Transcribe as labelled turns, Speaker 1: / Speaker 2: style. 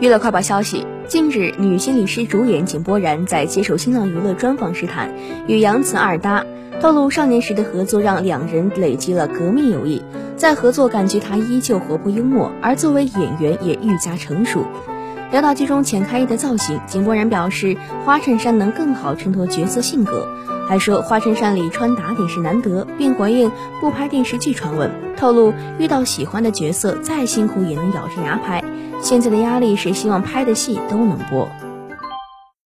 Speaker 1: 娱乐快报消息：近日，女心理师主演井柏然在接受新浪娱乐专访时谈，与杨紫二搭，透露少年时的合作让两人累积了革命友谊，在合作感觉他依旧活泼幽默，而作为演员也愈加成熟。聊到剧中钱开的造型，井柏然表示花衬衫能更好衬托角色性格，还说花衬衫里穿打底是难得，并回应不拍电视剧传闻，透露遇到喜欢的角色再辛苦也能咬着牙拍，现在的压力是希望拍的戏都能播。